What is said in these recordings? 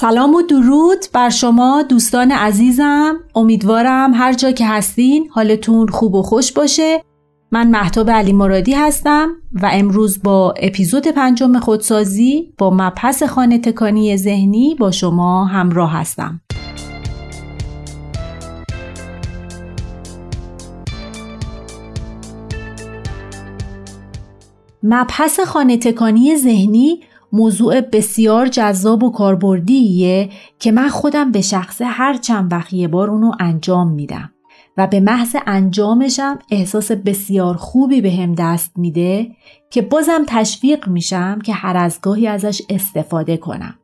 سلام و درود بر شما دوستان عزیزم. امیدوارم هر جا که هستین حالتون خوب و خوش باشه. من محتاب علی مرادی هستم و امروز با اپیزود پنجم خودسازی با مبحث خانه تکانی ذهنی با شما همراه هستم. مبحث خانه تکانی ذهنی موضوع بسیار جذاب و کاربردیه که من خودم به شخصه هر چند وقت یه بار اونو انجام میدم و به محض انجامشم احساس بسیار خوبی به هم دست میده که بازم تشویق میشم که هر از گاهی ازش استفاده کنم.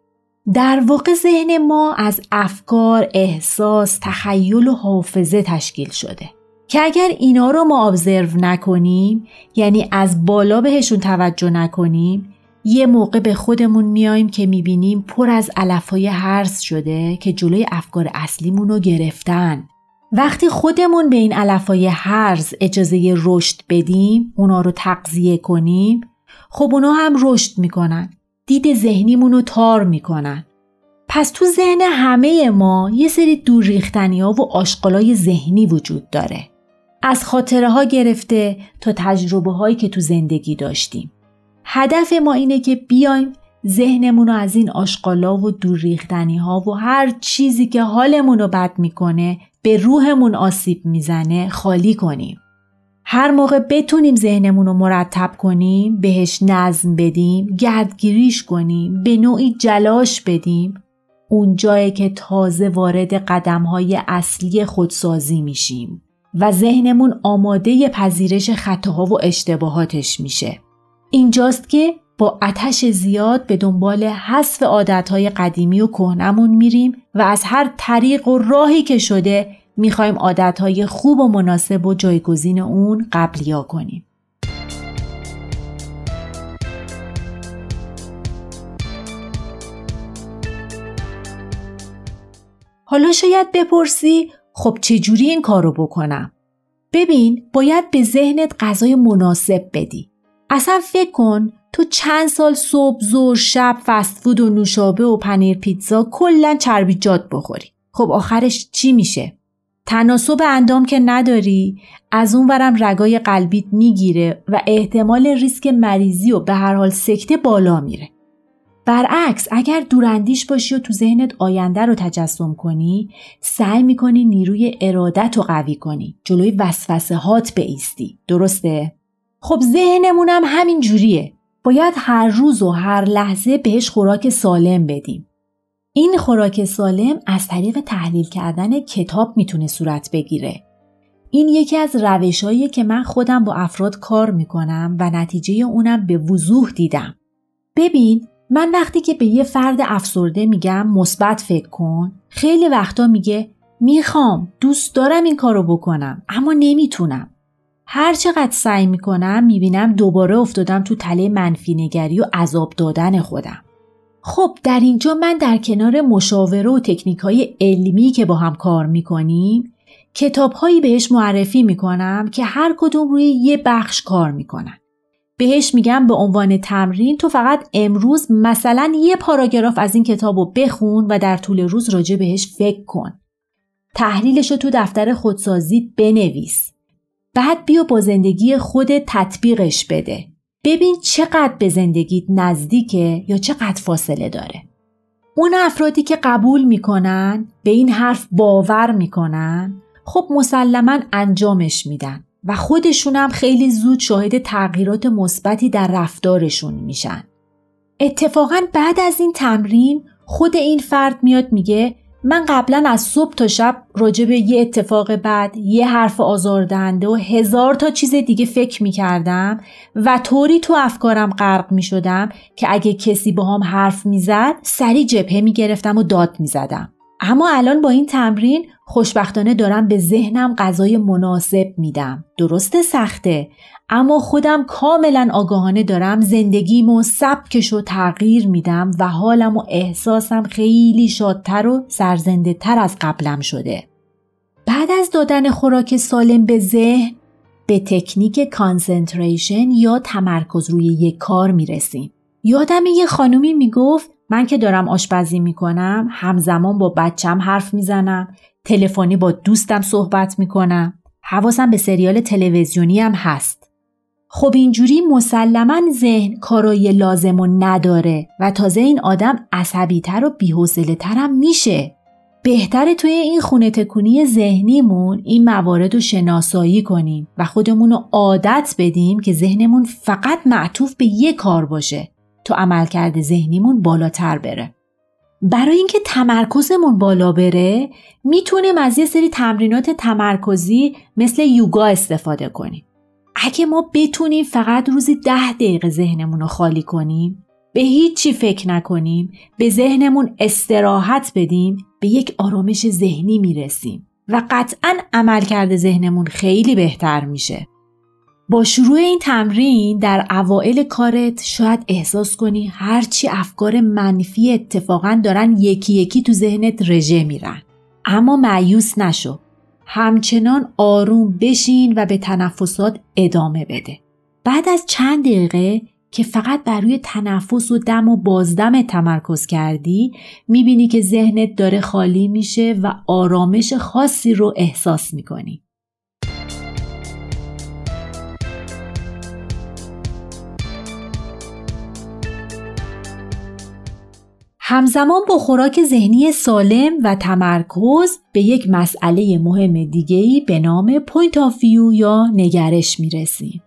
در واقع ذهن ما از افکار، احساس، تخیل و حافظه تشکیل شده. که اگر اینا رو ما ابزرو نکنیم یعنی از بالا بهشون توجه نکنیم یه موقع به خودمون میایم که می‌بینیم پر از علفهای هرس شده که جلوی افکار اصلیمون رو گرفتن. وقتی خودمون به این علفهای هرز اجازه رشد بدیم اونا رو تقضیه کنیم خب اونا هم رشد می‌کنن. دید ذهنیمون رو تار می‌کنن. پس تو ذهن همه ما یه سری دور ریختنی ها و آشقالای ذهنی وجود داره. از خاطره ها گرفته تا تجربه هایی که تو زندگی داشتیم. هدف ما اینه که بیایم ذهنمون رو از این آشقالا و دور ریختنی ها و هر چیزی که حالمون رو بد می‌کنه به روحمون آسیب می‌زنه خالی کنیم. هر موقع بتونیم ذهنمون رو مرتب کنیم، بهش نظم بدیم، گردگیریش کنیم، به نوعی جلاش بدیم، اون جایی که تازه وارد قدم های اصلی خودسازی میشیم و ذهنمون آماده پذیرش خطاها و اشتباهاتش میشه. اینجاست که با اتش زیاد به دنبال حذف عادتهای قدیمی و کهنمون میریم و از هر طریق و راهی که شده می‌خوایم عادتهای خوب و مناسب و جایگزین اون قبلیا کنیم. حالا شاید بپرسی خب چجوری این کارو بکنم؟ ببین باید به ذهنت غذای مناسب بدی. اصلا فکر کن تو چند سال صبح زور شب فستفود و نوشابه و پنیر پیتزا کلا چربیجات بخوری. خب آخرش چی میشه؟ تناسب اندام که نداری از اون ورم رگای قلبیت می‌گیره و احتمال ریسک مریضی و به هر حال سکته بالا میره. برعکس اگر دوراندیش باشی و تو ذهنت آینده رو تجسم کنی سعی می‌کنی نیروی ارادت رو قوی کنی جلوی وسوسه هات بیستی درسته؟ خب ذهنمونم همین جوریه. باید هر روز و هر لحظه بهش خوراک سالم بدیم. این خوراک سالم از طریق تحلیل کردن کتاب می‌تونه صورت بگیره. این یکی از روشهایی که من خودم با افراد کار می‌کنم و نتیجه اونم به وضوح دیدم. ببین من وقتی که به یه فرد افسرده میگم مثبت فکر کن خیلی وقتا میگه می‌خوام دوست دارم این کارو بکنم اما نمی‌تونم هر چقدر سعی می‌کنم می‌بینم دوباره افتادم تو تله منفی نگری و عذاب دادن خودم. خب در اینجا من در کنار مشاوره و تکنیک های علمی که با هم کار می‌کنیم کتاب هایی بهش معرفی می‌کنم که هر کدوم روی یه بخش کار می‌کنن. بهش میگم به عنوان تمرین تو فقط امروز مثلا یه پاراگراف از این کتاب رو بخون و در طول روز راجع بهش فکر کن. تحلیلش رو تو دفتر خودسازی بنویس. بعد بیا با زندگی خود تطبیقش بده. ببین چقدر به زندگیت نزدیکه یا چقدر فاصله داره. اون افرادی که قبول می‌کنن به این حرف باور می‌کنن خب مسلما انجامش میدن و خودشونم خیلی زود شاهد تغییرات مثبتی در رفتارشون میشن. اتفاقا بعد از این تمرین خود این فرد میاد میگه من قبلا از صبح تا شب راجع به یه اتفاق بعد یه حرف آزاردهنده و هزار تا چیز دیگه فکر می کردم و طوری تو افکارم غرق می شدم که اگه کسی با هم حرف می زد سری جبهه می گرفتم و داد می زدم. اما الان با این تمرین خوشبختانه دارم به ذهنم غذای مناسب میدم. درسته سخته اما خودم کاملا آگاهانه دارم زندگیم و سبکش و تغییر میدم و حالم و احساسم خیلی شادتر و سرزنده تر از قبلم شده. بعد از دادن خوراک سالم به ذهن به تکنیک کانسنتریشن یا تمرکز روی یک کار می‌رسیم. یادم یه خانومی می‌گفت من که دارم آشپزی می‌کنم همزمان با بچم حرف می‌زنم تلفنی با دوستم صحبت می‌کنم حواسم به سریال تلویزیونی هم هست خب اینجوری مسلما ذهن کارای لازم و نداره و تازه این آدم عصبیتر و بیحوصله ترم میشه بهتره توی این خونه تکونی ذهنیمون این موارد رو شناسایی کنیم و خودمون رو عادت بدیم که ذهنمون فقط معطوف به یک کار باشه تا عملکرد ذهنیمون بالاتر بره. برای اینکه تمرکزمون بالا بره می‌تونیم از یه سری تمرینات تمرکزی مثل یوگا استفاده کنیم. اگه ما بتونیم فقط روزی ده دقیقه ذهنمون رو خالی کنیم به هیچی فکر نکنیم به ذهنمون استراحت بدیم به یک آرامش ذهنی می‌رسیم و قطعا عملکرد ذهنمون خیلی بهتر میشه. با شروع این تمرین در اوائل کارت شاید احساس کنی هرچی افکار منفی اتفاقا دارن یکی یکی تو ذهنت رژه میرن. اما معیوس نشو. همچنان آروم بشین و به تنفسات ادامه بده بعد از چند دقیقه که فقط بر روی تنفس و دم و بازدم تمرکز کردی می‌بینی که ذهنت داره خالی میشه و آرامش خاصی رو احساس می‌کنی. همزمان با خوراک ذهنی سالم و تمرکز به یک مسئله مهم دیگه‌ی به نام point of view یا نگرش می‌رسیم.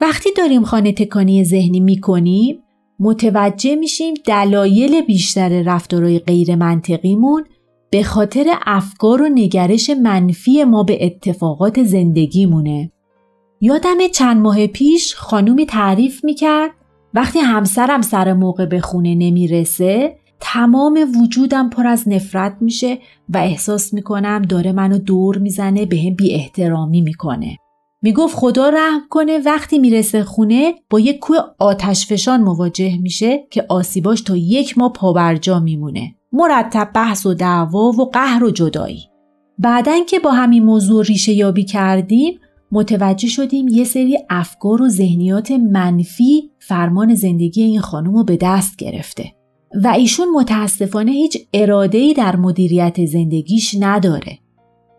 وقتی داریم خانه تکانی ذهنی می‌کنیم متوجه میشیم دلایل بیشتر رفتارهای غیر منطقیمون به خاطر افکار و نگرش منفی ما به اتفاقات زندگیمونه. یادم چند ماه پیش خانومی تعریف می‌کرد وقتی همسرم سر موقع به خونه نمی‌رسه تمام وجودم پر از نفرت میشه و احساس می‌کنم داره منو دور می‌زنه به هم بی احترامی می‌کنه. می‌گفت خدا رحم کنه وقتی می‌رسه خونه با یک کوه آتش فشان مواجه میشه که آسیباش تا یک ماه پابرجا میمونه. مرتب بحث و دعوا و قهر و جدایی. بعدن که با همین موضوع ریشه یابی کردیم متوجه شدیم یه سری افکار و ذهنیات منفی فرمان زندگی این خانم رو به دست گرفته. و ایشون متاسفانه هیچ اراده‌ای در مدیریت زندگیش نداره.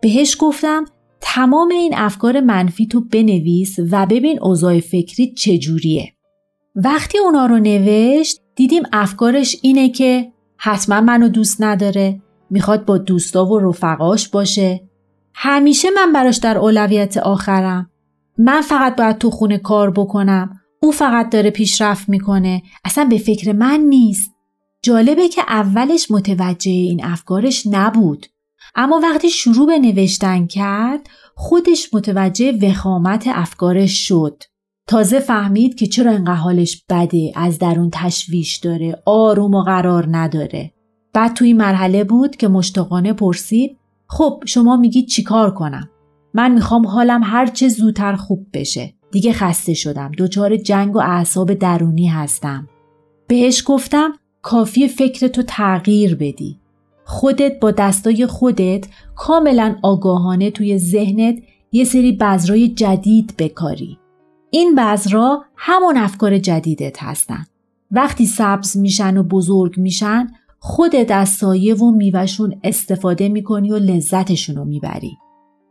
بهش گفتم تمام این افکار منفی تو بنویس و ببین اوضاع فکری چجوریه. وقتی اونا رو نوشت دیدیم افکارش اینه که حتما منو دوست نداره می‌خواد با دوستا و رفقاش باشه. همیشه من براش در اولویت آخرم. من فقط باید تو خونه کار بکنم. او فقط داره پیشرفت می‌کنه. اصلا به فکر من نیست. جالبه که اولش متوجه این افکارش نبود. اما وقتی شروع به نوشتن کرد خودش متوجه وخامت افکارش شد. تازه فهمید که چرا انقدر حالش بده از درون تشویش داره آروم و قرار نداره. بعد توی مرحله بود که مشتاقانه پرسید خب شما میگید چیکار کنم؟ من می‌خوام حالم هر چه زودتر خوب بشه. دیگه خسته شدم. دچار جنگ و اعصاب درونی هستم. بهش گفتم کافی فکرتو تغییر بدی خودت با دستای خودت کاملا آگاهانه توی ذهنت یه سری بذرای جدید بکاری. این بذرا همون افکار جدیدت هستن. وقتی سبز میشن و بزرگ میشن خودت از سایه و میوهشون استفاده می‌کنی و لذتشون رو می‌بری.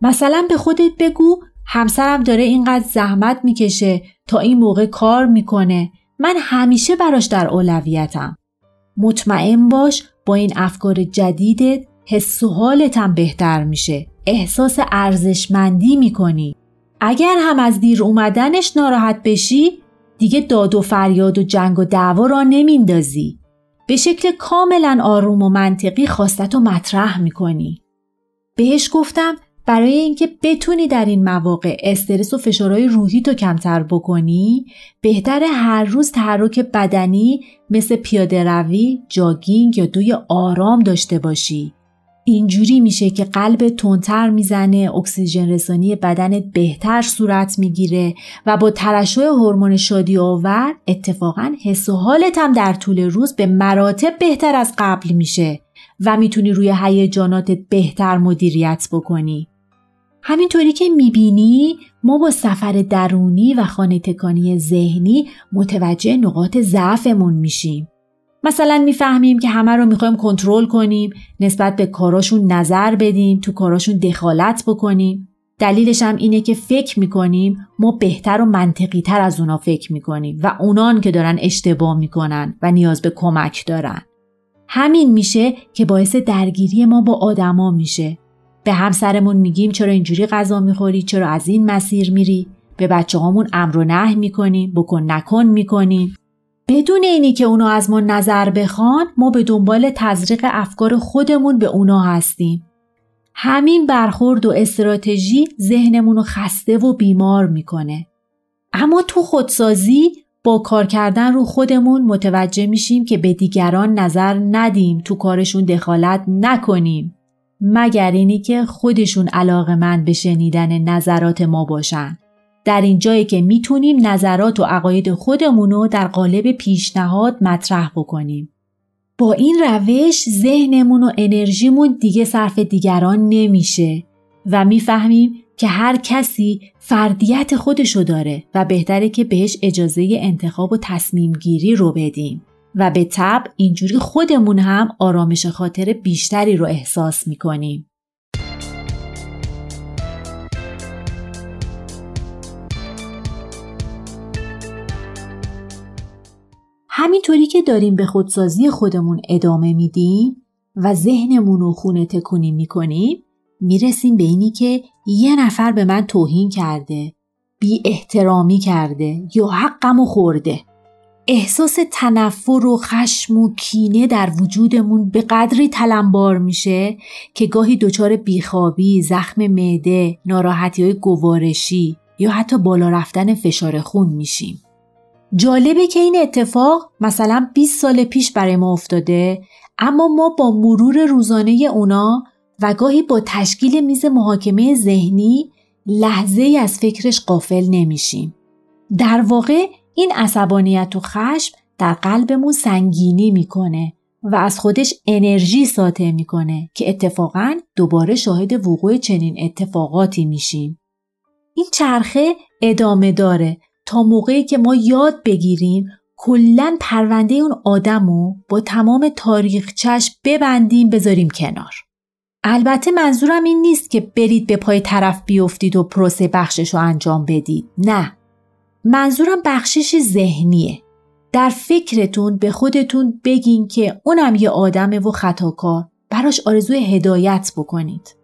مثلا به خودت بگو همسرم داره اینقدر زحمت می‌کشه تا این موقع کار می‌کنه من همیشه براش در اولویتم. مطمئن باش با این افکار جدیدت حس و حالتم بهتر میشه. احساس ارزشمندی می‌کنی. اگر هم از دیر اومدنش ناراحت بشی دیگه داد و فریاد و جنگ و دعوا را نمیندازی. به شکل کاملا آروم و منطقی خواستت و مطرح می‌کنی. بهش گفتم برای اینکه بتونی در این مواقع استرس و فشارهای روحی تو کمتر بکنی بهتر هر روز تحرک بدنی مثل پیاده روی، جاگینگ یا دوی آرام داشته باشی. اینجوری میشه که قلب تندتر می‌زنه، اکسیژن رسانی بدنت بهتر صورت می‌گیره و با ترشح هورمون شادی آور اتفاقا حس و حالت هم در طول روز به مراتب بهتر از قبل میشه و می‌تونی روی هیجاناتت بهتر مدیریت بکنی. همینطوری که می‌بینی ما با سفر درونی و خانه تکانی ذهنی متوجه نقاط ضعفمون میشیم. مثلا می‌فهمیم که همه رو می‌خوایم کنترل کنیم نسبت به کاراشون نظر بدیم تو کاراشون دخالت بکنیم. دلیلش هم اینه که فکر می‌کنیم ما بهتر و منطقی تر از اونا فکر می‌کنیم و اونان که دارن اشتباه می‌کنن و نیاز به کمک دارن. همین میشه که باعث درگیری ما با آدما میشه. به همسرمون میگیم چرا اینجوری غذا می‌خوری چرا از این مسیر میری؟ به بچه هامون امر و نه می‌کنیم بکن نکن می‌کنیم. بدون اینی که اونا از ما نظر بخوان ما به دنبال تزریق افکار خودمون به اونا هستیم. همین برخورد و استراتژی ذهنمون رو خسته و بیمار می‌کنه. اما تو خودسازی با کار کردن رو خودمون متوجه میشیم که به دیگران نظر ندیم تو کارشون دخالت نکنیم. مگر اینی که خودشون علاقه من به شنیدن نظرات ما باشن. در این جایی که می‌تونیم نظرات و عقاید خودمون رو در قالب پیشنهاد مطرح بکنیم. با این روش ذهنمون و انرژیمون دیگه صرف دیگران نمیشه و می‌فهمیم که هر کسی فردیت خودشو داره و بهتره که بهش اجازه انتخاب و تصمیم گیری رو بدیم. و به طب اینجوری خودمون هم آرامش خاطر بیشتری رو احساس می‌کنیم. همینطوری که داریم به خودسازی خودمون ادامه میدیم و ذهنمون رو خونه تکونی می‌کنیم می‌رسیم به اینی که یه نفر به من توهین کرده بی احترامی کرده یا حقم و خورده احساس تنفر و خشم و کینه در وجودمون به قدری تلمبار میشه که گاهی دچار بیخوابی، زخم معده، ناراحتی های گوارشی یا حتی بالا رفتن فشار خون میشیم. جالبه که این اتفاق مثلا 20 سال پیش برای ما افتاده اما ما با مرور روزانه اونا و گاهی با تشکیل میز محاکمه ذهنی لحظه ای از فکرش قافل نمیشیم. در واقع این عصبانیت و خشم در قلبمون سنگینی می‌کنه و از خودش انرژی ساطع می‌کنه که اتفاقا دوباره شاهد وقوع چنین اتفاقاتی میشیم. این چرخه ادامه داره تا موقعی که ما یاد بگیریم کلا پرونده اون آدم رو با تمام تاریخچش ببندیم بذاریم کنار. البته منظورم این نیست که برید به پای طرف بیفتید و پروسه بخشش رو انجام بدید. نه. منظورم بخشش ذهنیه. در فکرتون به خودتون بگین که اونم یه آدمه و خطاکار. براش آرزوی هدایت بکنید.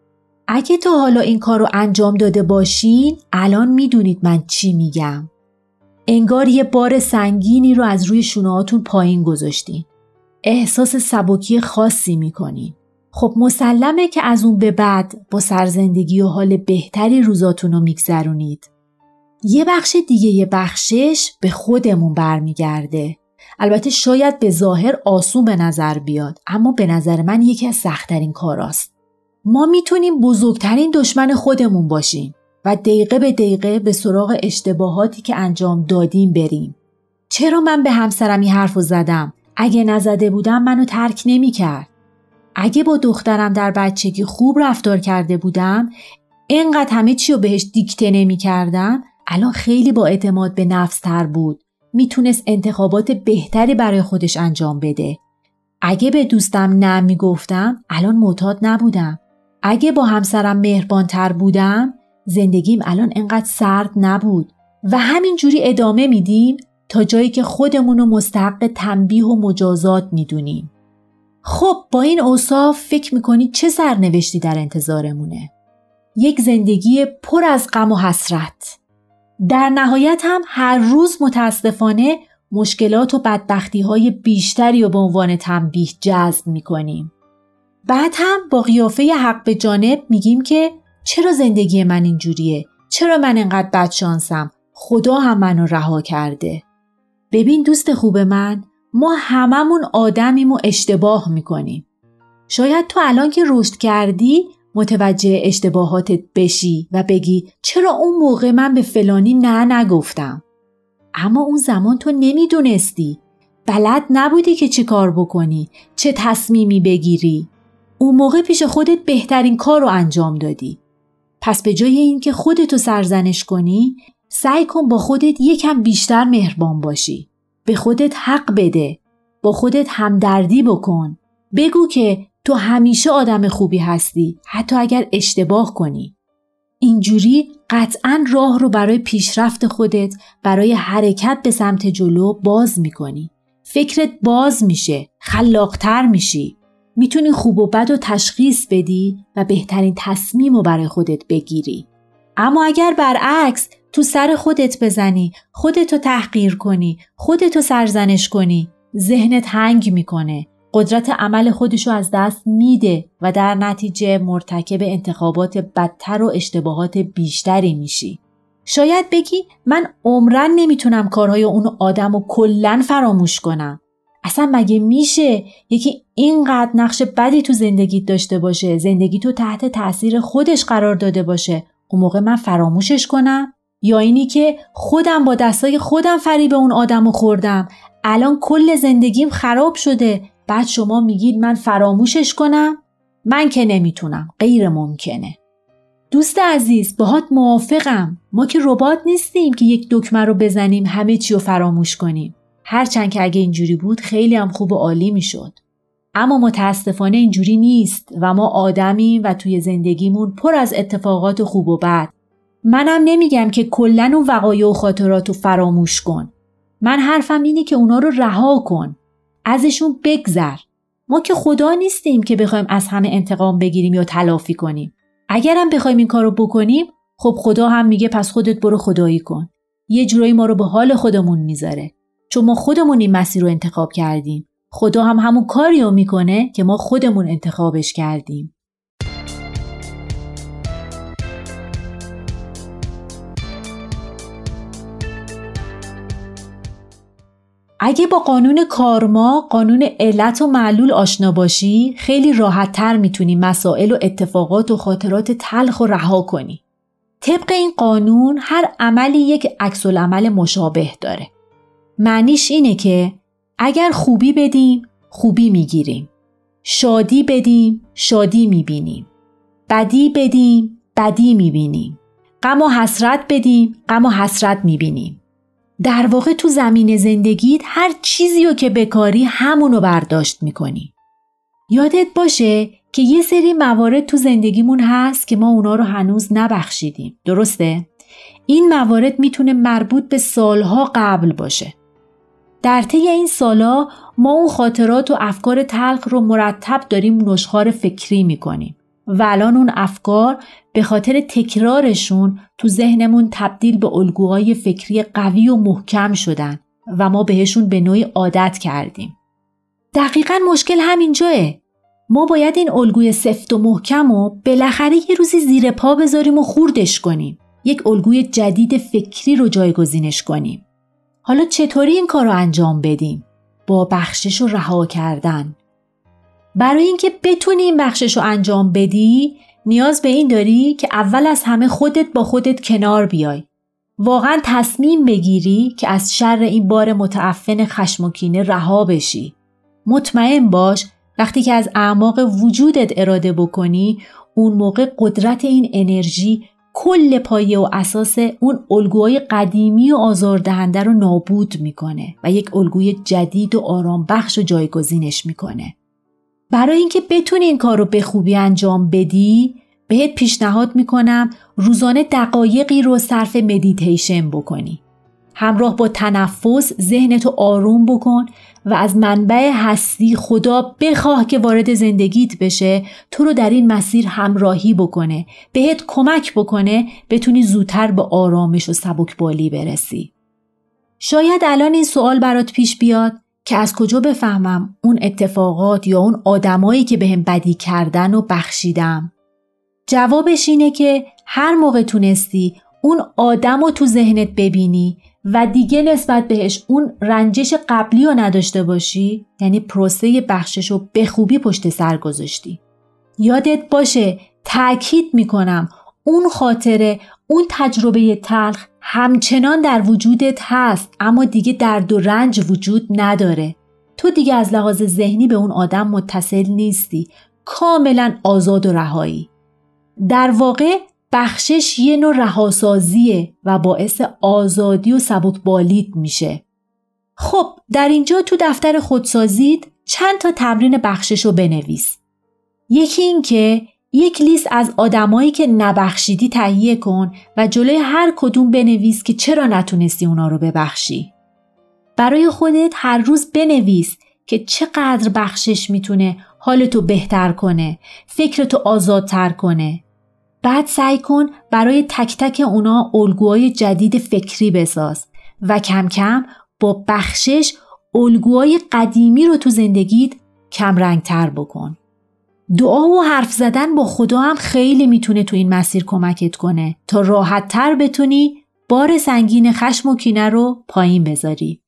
اگه تا حالا این کار رو انجام داده باشین الان می‌دونید من چی میگم. انگار یه بار سنگینی رو از روی شونهاتون پایین گذاشتین. احساس سبکی خاصی می‌کنین. خب مسلمه که از اون به بعد با سرزندگی و حال بهتری روزاتون رو میگذرونید. یه بخش دیگه یه بخشش به خودمون برمیگرده. البته شاید به ظاهر آسون به نظر بیاد اما به نظر من یکی از سختترین کاراست. ما می‌تونیم بزرگترین دشمن خودمون باشیم و دقیقه به دقیقه به سراغ اشتباهاتی که انجام دادیم بریم. چرا من به همسرم این حرف زدم؟ اگه نزده بودم منو ترک نمی‌کرد. اگه با دخترم در بچگی خوب رفتار کرده بودم اینقدر همه چی رو بهش دیکته نمی کردم الان خیلی با اعتماد به نفس تر بود. می‌تونست انتخابات بهتری برای خودش انجام بده. اگه به دوستم نه می‌گفتم الان معتاد نبودم. اگه با همسرم مهربان تر بودم زندگیم الان انقدر سرد نبود. و همینجوری ادامه میدیم تا جایی که خودمون رو مستحق تنبیه و مجازات می‌دونیم. خب با این اوصاف فکر می‌کنی چه سرنوشتی در انتظارمونه؟ یک زندگی پر از غم و حسرت. در نهایت هم هر روز متاسفانه مشکلات و بدبختی های بیشتری و به عنوان تنبیه جذب می‌کنیم. بعد هم با قیافه حق به جانب میگیم که چرا زندگی من اینجوریه؟ چرا من انقدر بدشانسم؟ خدا هم منو رها کرده. ببین دوست خوب من ما هممون آدمیم و اشتباه می‌کنیم. شاید تو الان که رشد کردی متوجه اشتباهاتت بشی و بگی چرا اون موقع من به فلانی نه نگفتم. اما اون زمان تو نمی‌دونستی. بلد نبودی که چی کار بکنی. چه تصمیمی بگیری. اون موقع پیش خودت بهترین کار رو انجام دادی. پس به جای اینکه خودتو سرزنش کنی سعی کن با خودت یکم بیشتر مهربان باشی. به خودت حق بده. با خودت همدردی بکن بگو که تو همیشه آدم خوبی هستی. حتی اگر اشتباه کنی. اینجوری قطعا راه رو برای پیشرفت خودت برای حرکت به سمت جلو باز می‌کنی. فکرت باز میشه خلاقتر میشی. می‌تونی خوب و بد و تشخیص بدی و بهترین تصمیم رو برای خودت بگیری. اما اگر برعکس تو سر خودت بزنی خودتو تحقیر کنی خودتو سرزنش کنی ذهنت هنگ می‌کنه. قدرت عمل خودشو از دست میده و در نتیجه مرتکب انتخابات بدتر و اشتباهات بیشتری میشی. شاید بگی من عمرن نمی‌تونم کارهای اون آدم و کلن فراموش کنم. اصلا مگه میشه یکی اینقدر نقش بدی تو زندگیت داشته باشه زندگی تو تحت تاثیر خودش قرار داده باشه اون موقع من فراموشش کنم یا اینی که خودم با دستای خودم فریب اون آدم خوردم الان کل زندگیم خراب شده بعد شما میگید من فراموشش کنم؟ من که نمی‌تونم غیر ممکنه. دوست عزیز باهات موافقم. ما که ربات نیستیم که یک دکمه رو بزنیم همه چی رو فراموش کنیم. هرچند که اگه اینجوری بود خیلی هم خوب و عالی می‌شد. اما متاسفانه اینجوری نیست و ما آدمیم و توی زندگیمون پر از اتفاقات خوب و بد. منم نمیگم که کلا و وقایع و خاطرات رو فراموش کن. من حرفم اینه که اونا رو رها کن. ازشون بگذر. ما که خدا نیستیم که بخوایم از همه انتقام بگیریم یا تلافی کنیم. اگرم بخوایم این کارو بکنیم خب خدا هم میگه پس خودت برو خدایی کن. یه جورایی ما رو به حال خودمون می‌ذاره. چون ما خودمون این مسیر رو انتخاب کردیم. خدا هم همون کاری رو می‌کنه که ما خودمون انتخابش کردیم. اگه با قانون کارما قانون علت و معلول آشنا باشی خیلی راحت تر می‌تونی مسائل و اتفاقات و خاطرات تلخ و رها کنی. طبق این قانون هر عملی یک عکس عمل مشابه داره. معنیش اینه که اگر خوبی بدیم خوبی می‌گیریم. شادی بدیم شادی می‌بینیم. بدی بدیم بدی می‌بینیم. غم و حسرت بدیم غم و حسرت می‌بینیم. در واقع تو زمین زندگیت هر چیزی رو که بکاری همونو برداشت می‌کنی. یادت باشه که یه سری موارد تو زندگیمون هست که ما اونا رو هنوز نبخشیدیم. درسته؟ این موارد می‌تونه مربوط به سالها قبل باشه. در طی این سالا ما اون خاطرات و افکار تلخ رو مرتب داریم نشخار فکری می‌کنیم. و الان اون افکار به خاطر تکرارشون تو ذهنمون تبدیل به الگوهای فکری قوی و محکم شدن و ما بهشون به نوعی عادت کردیم. دقیقا مشکل همینجاه. ما باید این الگوی سفت و محکم و بالاخره یه روزی زیر پا بذاریم و خوردش کنیم. یک الگوی جدید فکری رو جایگزینش کنیم. حالا چطوری این کار رو انجام بدیم؟ با بخشش و رها کردن. برای اینکه بتونی این بخشش رو انجام بدی نیاز به این داری که اول از همه خودت با خودت کنار بیای. واقعا تصمیم بگیری که از شر این بار متعفن خشم و کینه رها بشی. مطمئن باش وقتی که از اعماق وجودت اراده بکنی اون موقع قدرت این انرژی کل پایه و اساس اون الگوهای قدیمی و آزاردهنده رو نابود می‌کنه و یک الگوی جدید و آرام بخش و جایگزینش می‌کنه. برای اینکه بتونی این کار رو به خوبی انجام بدی بهت پیشنهاد می‌کنم روزانه دقایقی رو صرف مدیتیشن بکنی. همراه با تنفس ذهنتو آروم بکن و از منبع هستی خدا بخواه که وارد زندگیت بشه تو رو در این مسیر همراهی بکنه بهت کمک بکنه بتونی زودتر به آرامش و سبکبالی برسی شاید الان این سوال برات پیش بیاد که از کجا بفهمم اون اتفاقات یا اون آدمایی که بهم به بدی کردن و بخشیدم؟ جوابش اینه که هر موقع تونستی اون آدم رو تو ذهنت ببینی و دیگه نسبت بهش اون رنجش قبلی رو نداشته باشی یعنی پروسه بخشش رو به خوبی پشت سر گذاشتی. یادت باشه تاکید می‌کنم اون خاطره اون تجربه تلخ همچنان در وجودت هست اما دیگه درد و رنج وجود نداره. تو دیگه از لحاظ ذهنی به اون آدم متصل نیستی. کاملا آزاد و رهایی. در واقع بخشش یه نوع رهاسازیه و باعث آزادی و سبکبالیت میشه. خب در اینجا تو دفتر خودسازید چند تا تمرین بخشش رو بنویس. یکی این که یک لیست از آدمایی که نبخشیدی تهیه کن و جلوی هر کدوم بنویس که چرا نتونستی اونا رو ببخشی. برای خودت هر روز بنویس که چقدر بخشش می‌تونه حالتو بهتر کنه، فکرتو آزادتر کنه. بعد سعی کن برای تک تک اونا الگوهای جدید فکری بساز و کم کم با بخشش الگوهای قدیمی رو تو زندگیت کم رنگتر بکن. دعا و حرف زدن با خدا هم خیلی می‌تونه تو این مسیر کمکت کنه تا راحت تر بتونی بار سنگین خشم و کینه رو پایین بذاری.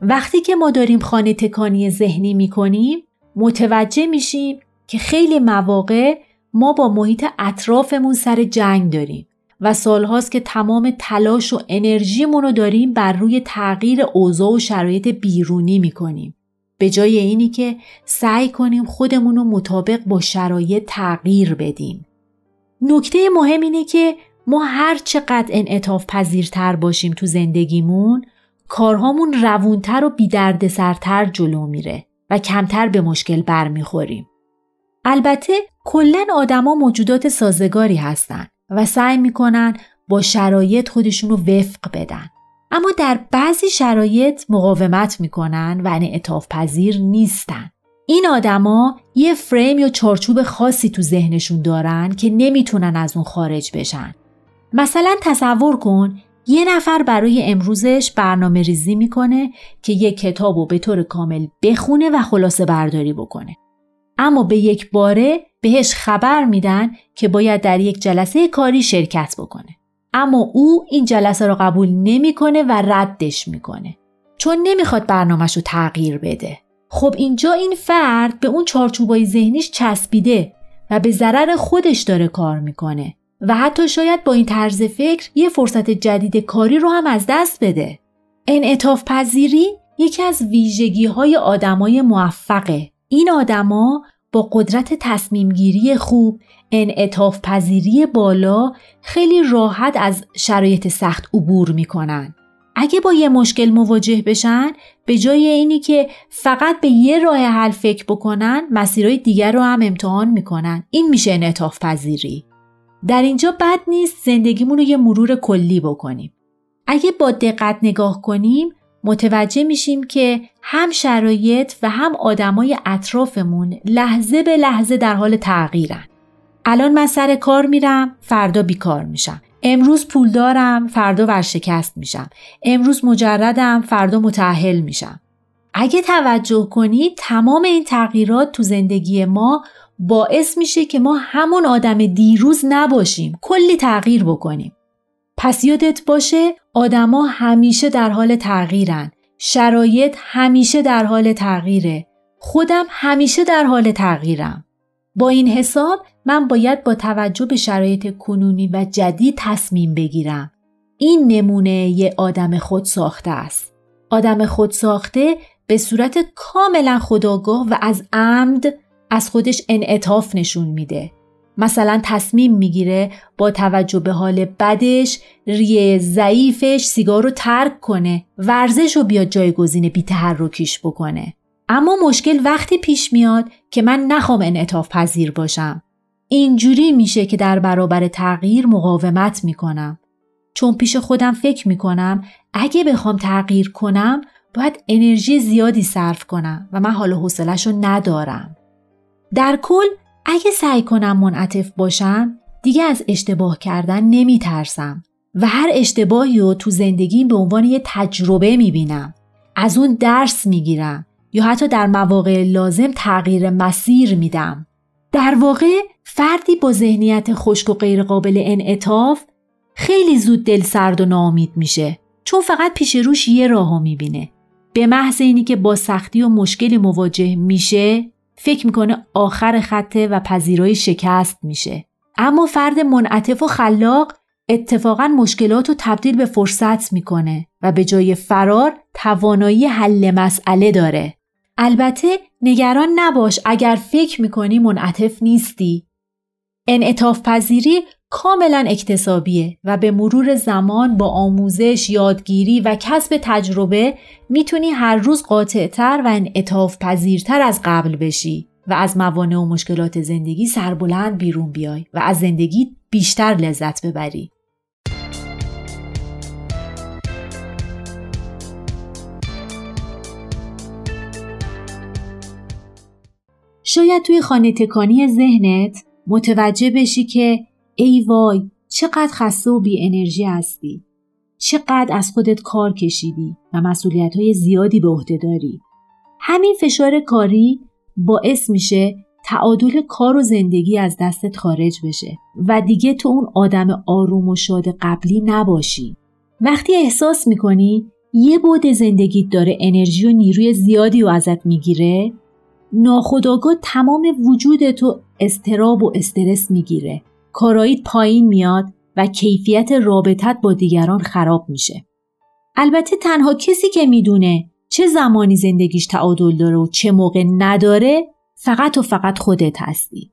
وقتی که ما داریم خانه تکانی ذهنی می‌کنیم متوجه میشیم که خیلی مواقع ما با محیط اطرافمون سر جنگ داریم و سالهاست که تمام تلاش و انرژیمون رو داریم بر روی تغییر اوضاع و شرایط بیرونی می‌کنیم. به جای اینی که سعی کنیم خودمون رو مطابق با شرایط تغییر بدیم. نکته مهم اینه که ما هر چقدر انعطاف پذیرتر باشیم تو زندگیمون کارهامون روونتر و بیدردسرتر جلو میره و کمتر به مشکل برمیخوریم. البته کلا آدما موجودات سازگاری هستن و سعی می‌کنن با شرایط خودشون رو وفق بدن. اما در بعضی شرایط مقاومت می‌کنن و انعطاف پذیر نیستن. این آدما یه فریم یا چارچوب خاصی تو ذهنشون دارن که نمی‌تونن از اون خارج بشن. مثلا تصور کن یه نفر برای امروزش برنامه ریزی می‌کنه که یک کتاب رو به طور کامل بخونه و خلاصه برداری بکنه. اما به یک باره بهش خبر میدن که باید در یک جلسه کاری شرکت بکنه. اما او این جلسه رو قبول نمی‌کنه و ردش می‌کنه. چون نمی‌خواد برنامهش رو تغییر بده. خب اینجا این فرد به اون چارچوبای ذهنیش چسبیده و به ضرر خودش داره کار می‌کنه و حتی شاید با این طرز فکر یه فرصت جدید کاری رو هم از دست بده. انعطاف پذیری یکی از ویژگی های آدمای موفقه. این آدما با قدرت تصمیمگیری خوب، انعطاف پذیری بالا خیلی راحت از شرایط سخت عبور می‌کنن. اگه با یه مشکل مواجه بشن به جای اینی که فقط به یه راه حل فکر بکنن مسیرهای دیگر رو هم امتحان می‌کنن. این میشه انعطاف پذیری در اینجا بد نیست زندگیمون رو یه مرور کلی بکنیم. اگه با دقت نگاه کنیم متوجه میشیم که هم شرایط و هم آدمای اطرافمون لحظه به لحظه در حال تغییرن. الان من سر کار میرم فردا بیکار میشم. امروز پول دارم فردا ورشکست میشم. امروز مجردم فردا متعهل میشم. اگه توجه کنید تمام این تغییرات تو زندگی ما باعث میشه که ما همون آدم دیروز نباشیم کلی تغییر بکنیم پس یادت باشه آدما همیشه در حال تغییرن. شرایط همیشه در حال تغییره. خودم همیشه در حال تغییرم. با این حساب من باید با توجه به شرایط کنونی و جدید تصمیم بگیرم. این نمونه یه آدم خود ساخته است. آدم خود ساخته به صورت کاملا خداگاه و از عمد از خودش انعطاف نشون میده. مثلا تصمیم می‌گیره با توجه به حال بدش ریه ضعیفش سیگار رو ترک کنه ورزش رو بیاد جایگزین بی تحرکیش بکنه. اما مشکل وقتی پیش میاد که من نخوام انعطاف پذیر باشم. اینجوری میشه که در برابر تغییر مقاومت می‌کنم. چون پیش خودم فکر می‌کنم اگه بخوام تغییر کنم باید انرژی زیادی صرف کنم و من حال حوصلش رو ندارم. در کل اگه سعی کنم منعطف باشم دیگه از اشتباه کردن نمی ترسم و هر اشتباهی رو تو زندگیم به عنوان یه تجربه می بینم. از اون درس می گیرم یا حتی در مواقع لازم تغییر مسیر میدم. در واقع فردی با ذهنیت خشک و غیرقابل انعطاف خیلی زود دل سرد و ناامید میشه چون فقط پیش روش یه راهو می‌بینه. به محض اینی که با سختی و مشکلی مواجه میشه فکر می‌کنه آخر خطه و پذیرای شکست میشه. اما فرد منعطف و خلاق اتفاقا مشکلات رو تبدیل به فرصت می‌کنه و به جای فرار توانایی حل مسئله داره. البته نگران نباش اگر فکر می‌کنی منعطف نیستی. انعطاف پذیری کاملا اکتسابیه و به مرور زمان با آموزش، یادگیری و کسب تجربه می‌تونی هر روز قاطعتر و انعطاف پذیرتر از قبل بشی و از موانع و مشکلات زندگی سربلند بیرون بیای و از زندگی بیشتر لذت ببری. شاید توی خانه تکانی ذهنت متوجه بشی که ای وای چقدر خسته و بی انرژی هستی. چقدر از خودت کار کشیدی و مسئولیت های زیادی به عهده داری. همین فشار کاری باعث میشه تعادل کار و زندگی از دستت خارج بشه و دیگه تو اون آدم آروم و شاد قبلی نباشی. وقتی احساس می‌کنی یه بود زندگیت داره انرژی و نیروی زیادی و ازت می‌گیره ناخداگاه تمام وجود تو استراب و استرس می‌گیره. کارایید پایین میاد و کیفیت رابطت با دیگران خراب میشه. البته تنها کسی که می‌دونه چه زمانی زندگیش تعادل داره و چه موقع نداره فقط و فقط خودت هستی.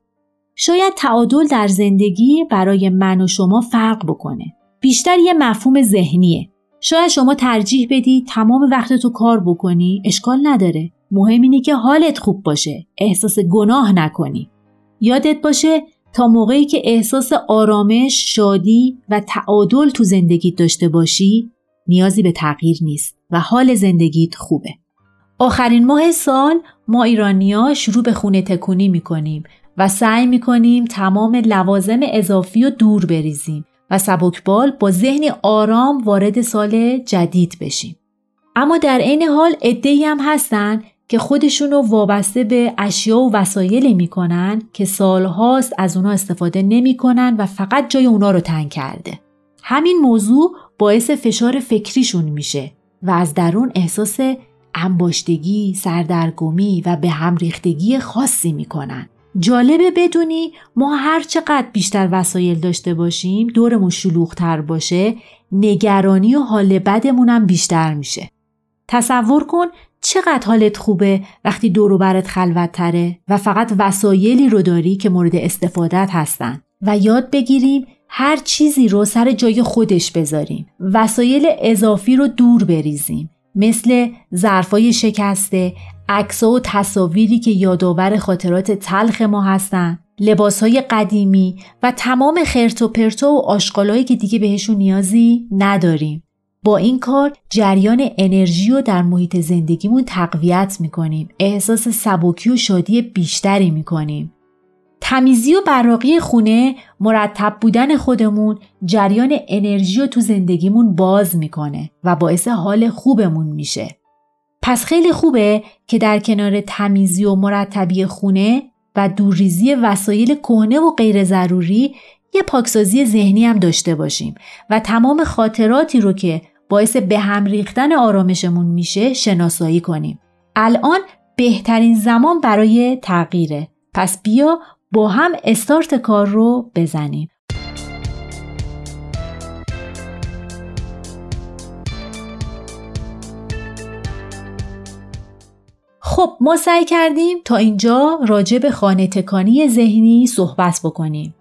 شاید تعادل در زندگی برای من و شما فرق بکنه. بیشتر یه مفهوم ذهنیه. شاید شما ترجیح بدی تمام وقت تو کار بکنی اشکال نداره. مهم اینه که حالت خوب باشه. احساس گناه نکنی. یادت باشه تا موقعی که احساس آرامش، شادی و تعادل تو زندگیت داشته باشی نیازی به تغییر نیست و حال زندگیت خوبه. آخرین ماه سال ما ایرانیا شروع به خونه تکونی می‌کنیم و سعی می‌کنیم تمام لوازم اضافی و دور بریزیم و سبکبال با ذهنی آرام وارد سال جدید بشیم. اما در عین حال ادهی هم هستن که خودشونو وابسته به اشیا و وسایلی می‌کنن که سالهاست از اونا استفاده نمی‌کنن و فقط جای اونا رو تنگ کرده. همین موضوع باعث فشار فکریشون میشه و از درون احساس انباشتگی، سردرگمی و به هم ریختگی خاصی می‌کنن. جالبه بدونی ما هر چقدر بیشتر وسایل داشته باشیم دورمون شلوغتر باشه نگرانی و حال بدمونم بیشتر میشه. تصور کن چقدر حالت خوبه وقتی دورو برت خلوت تره و فقط وسایلی رو داری که مورد استفادت هستن. و یاد بگیریم هر چیزی رو سر جای خودش بذاریم. وسایل اضافی رو دور بریزیم. مثل ظرفای شکسته عکس‌ها و تصاویری که یادآور خاطرات تلخ ما هستن لباسهای قدیمی و تمام خرت و پرتو و آشغالایی که دیگه بهشون نیازی نداریم. با این کار جریان انرژی رو در محیط زندگیمون تقویت می‌کنیم. احساس سبکی و شادی بیشتری می‌کنیم. تمیزی و براقی خونه مرتب بودن خودمون جریان انرژی رو تو زندگیمون باز می‌کنه و باعث حال خوبمون میشه. پس خیلی خوبه که در کنار تمیزی و مرتبی خونه و دورریزی وسایل کهنه و غیر ضروری یه پاکسازی ذهنی هم داشته باشیم و تمام خاطراتی رو که باعث به هم ریختن آرامشمون میشه شناسایی کنیم. الان بهترین زمان برای تغییره. پس بیا با هم استارت کار رو بزنیم. خب ما سعی کردیم تا اینجا راجع به خانه تکانی ذهنی صحبت بکنیم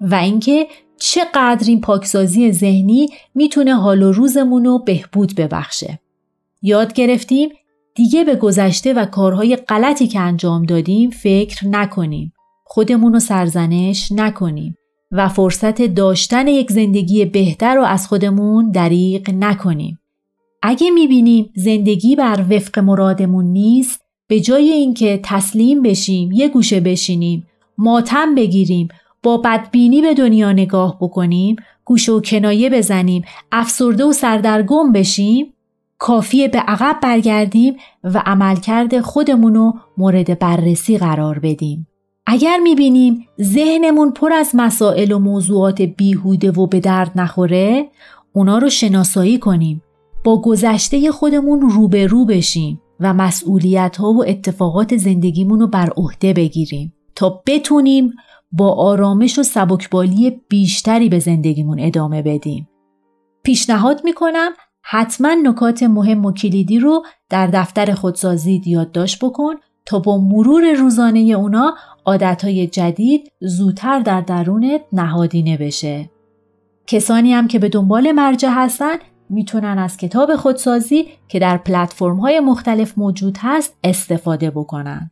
و اینکه چقدر این پاکسازی ذهنی می‌تونه حال و روزمون رو بهبود ببخشه. یاد گرفتیم دیگه به گذشته و کارهای غلطی که انجام دادیم فکر نکنیم. خودمون رو سرزنش نکنیم و فرصت داشتن یک زندگی بهتر رو از خودمون دریغ نکنیم. اگه می‌بینیم زندگی بر وفق مرادمون نیست به جای اینکه تسلیم بشیم یه گوشه بشینیم ماتم بگیریم با بدبینی به دنیا نگاه بکنیم گوش و کنایه بزنیم افسرده و سردرگم بشیم کافیه به عقب برگردیم و عملکرد خودمونو مورد بررسی قرار بدیم. اگر می‌بینیم ذهنمون پر از مسائل و موضوعات بیهوده و به درد نخوره اونا رو شناسایی کنیم. با گذشته خودمون روبرو بشیم و مسئولیت ها و اتفاقات زندگیمون رو بر عهده بگیریم تا بتونیم با آرامش و سبکبالی بیشتری به زندگیمون ادامه بدیم. پیشنهاد می‌کنم حتما نکات مهم و کلیدی رو در دفتر خودسازی یادداشت بکن تا با مرور روزانه اونا عادتهای جدید زودتر در درونت نهادینه بشه. کسانی هم که به دنبال مرجع هستن می‌تونن از کتاب خودسازی که در پلتفرم های مختلف موجود هست استفاده بکنن.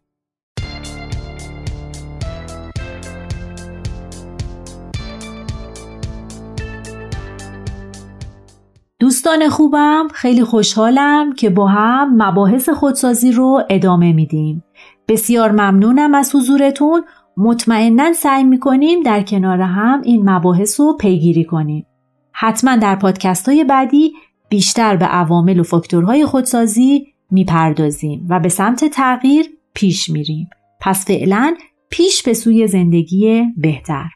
دوستان خوبم خیلی خوشحالم که با هم مباحث خودسازی رو ادامه میدیم. بسیار ممنونم از حضورتون مطمئنا سعی می‌کنیم در کنار هم این مباحث رو پیگیری کنیم. حتما در پادکست های بعدی بیشتر به عوامل و فاکتورهای خودسازی می‌پردازیم و به سمت تغییر پیش میریم. پس فعلا پیش به سوی زندگی بهتر.